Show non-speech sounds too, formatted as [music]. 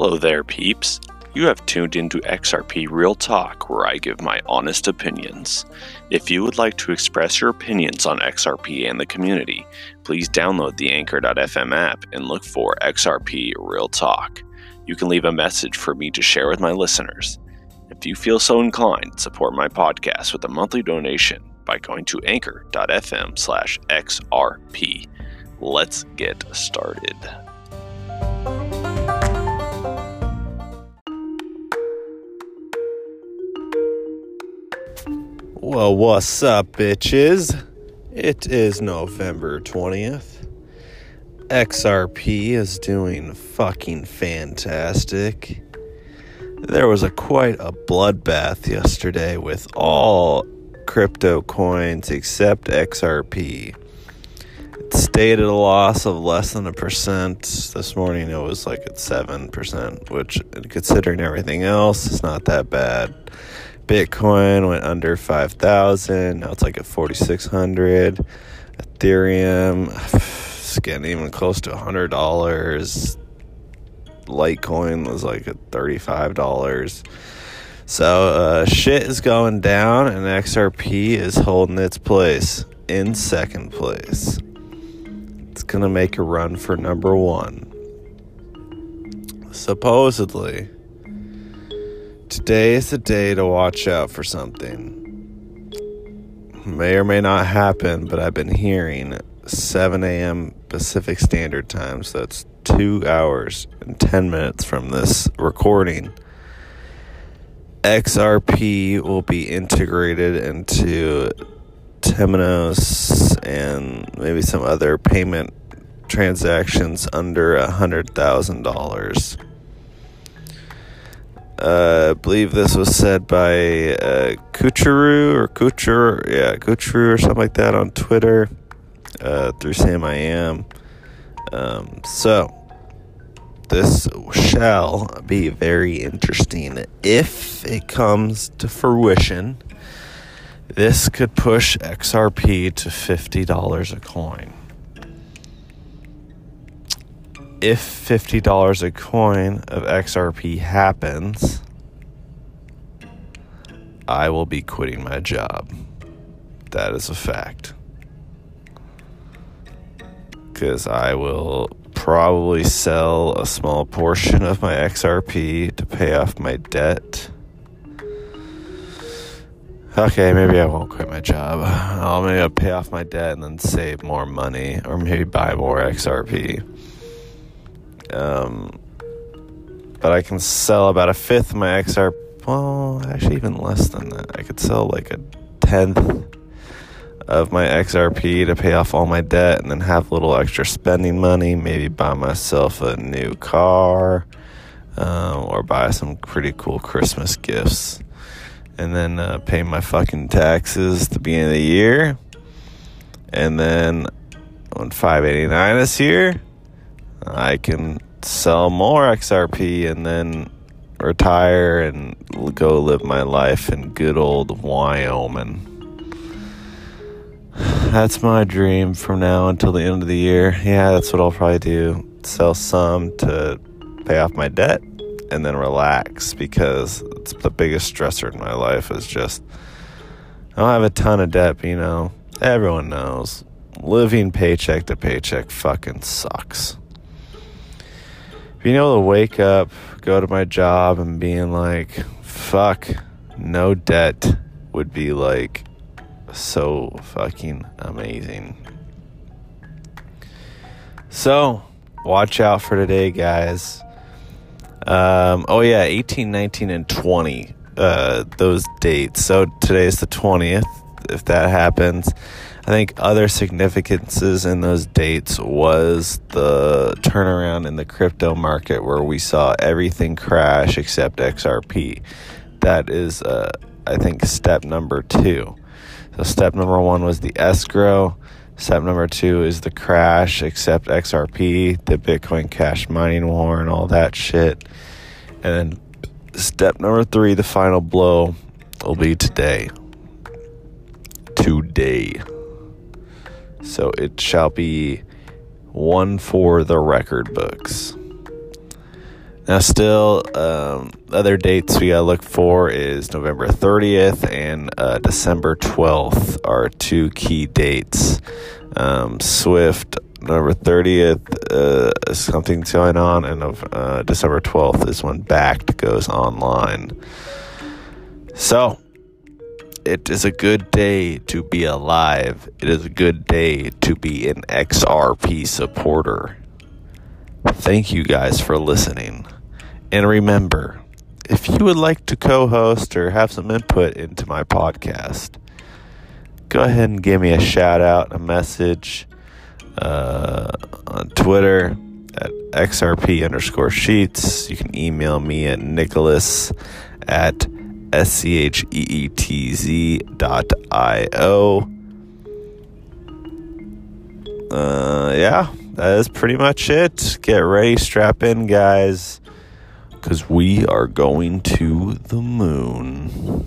Hello there, peeps. You have tuned into XRP Real Talk, where I give my honest opinions. If you would like to express your opinions on XRP and the community, please download the Anchor.fm app and look for XRP Real Talk. You can leave a message for me to share with my listeners. If you feel so inclined, support my podcast with a monthly donation by going to anchor.fm slash XRP. Let's get started. Well, what's up, bitches? It is November 20th. XRP is doing fucking fantastic. There was a quite a bloodbath yesterday with all crypto coins except XRP. It stayed at a loss of less than a percent. This morning it was like at 7%, which, considering everything else, is not that bad. Bitcoin went under 5,000. Now it's like at 4,600. Ethereum, [sighs] it's getting even close to $100. Litecoin was like at $35. So uh, shit is going down, and XRP is holding its place in second place. It's gonna make a run for number one. Supposedly, today is the day to watch out for something. May or may not happen, but I've been hearing 7 a.m. Pacific Standard Time, so that's two hours and 10 minutes from this recording. XRP will be integrated into Temenos and maybe some other payment transactions under a hundred thousand dollars. Uh, I believe this was said by uh, Kuchuru or Kucher, yeah, Kuchuru or something like that on Twitter uh, through Sam I Am. Um, so this shall be very interesting if it comes to fruition. This could push XRP to $50 a coin. If $50 a coin of XRP happens, I will be quitting my job. That is a fact. Because I will probably sell a small portion of my XRP to pay off my debt. Okay, maybe I won't quit my job. I'll maybe pay off my debt and then save more money, or maybe buy more XRP. Um, but I can sell about a fifth of my XRP. Well, actually, even less than that. I could sell like a tenth of my XRP to pay off all my debt and then have a little extra spending money, maybe buy myself a new car um, or buy some pretty cool Christmas gifts. And then uh, pay my fucking taxes at the beginning of the year. And then on 589 this year, I can sell more XRP and then retire and go live my life in good old Wyoming. That's my dream from now until the end of the year. Yeah, that's what I'll probably do. Sell some to pay off my debt and then relax because it's the biggest stressor in my life is just I don't have a ton of debt, but you know, everyone knows living paycheck to paycheck fucking sucks. Being able to wake up, go to my job and being like, fuck, no debt would be like so fucking amazing. So, watch out for today, guys. Um, oh, yeah, 18, 19, and 20. Uh, those dates. So, today's the 20th. If that happens, I think other significances in those dates was the turnaround in the crypto market where we saw everything crash except XRP. That is, uh, I think, step number two. So step number one was the escrow. Step number two is the crash, except XRP, the Bitcoin Cash mining war, and all that shit. And then step number three, the final blow, will be today. Today. So it shall be one for the record books. Now, still, um, other dates we gotta look for is November 30th and uh, December 12th are two key dates. Um, Swift, November 30th, uh, something's going on, and uh, December 12th is when Bakkt goes online. So, it is a good day to be alive. It is a good day to be an XRP supporter. Thank you guys for listening. And remember, if you would like to co host or have some input into my podcast, go ahead and give me a shout out, a message uh, on Twitter at XRP underscore Scheetz. You can email me at Nicholas at S C H E E T Z dot I O. Uh, yeah, that is pretty much it. Get ready, strap in, guys because we are going to the moon.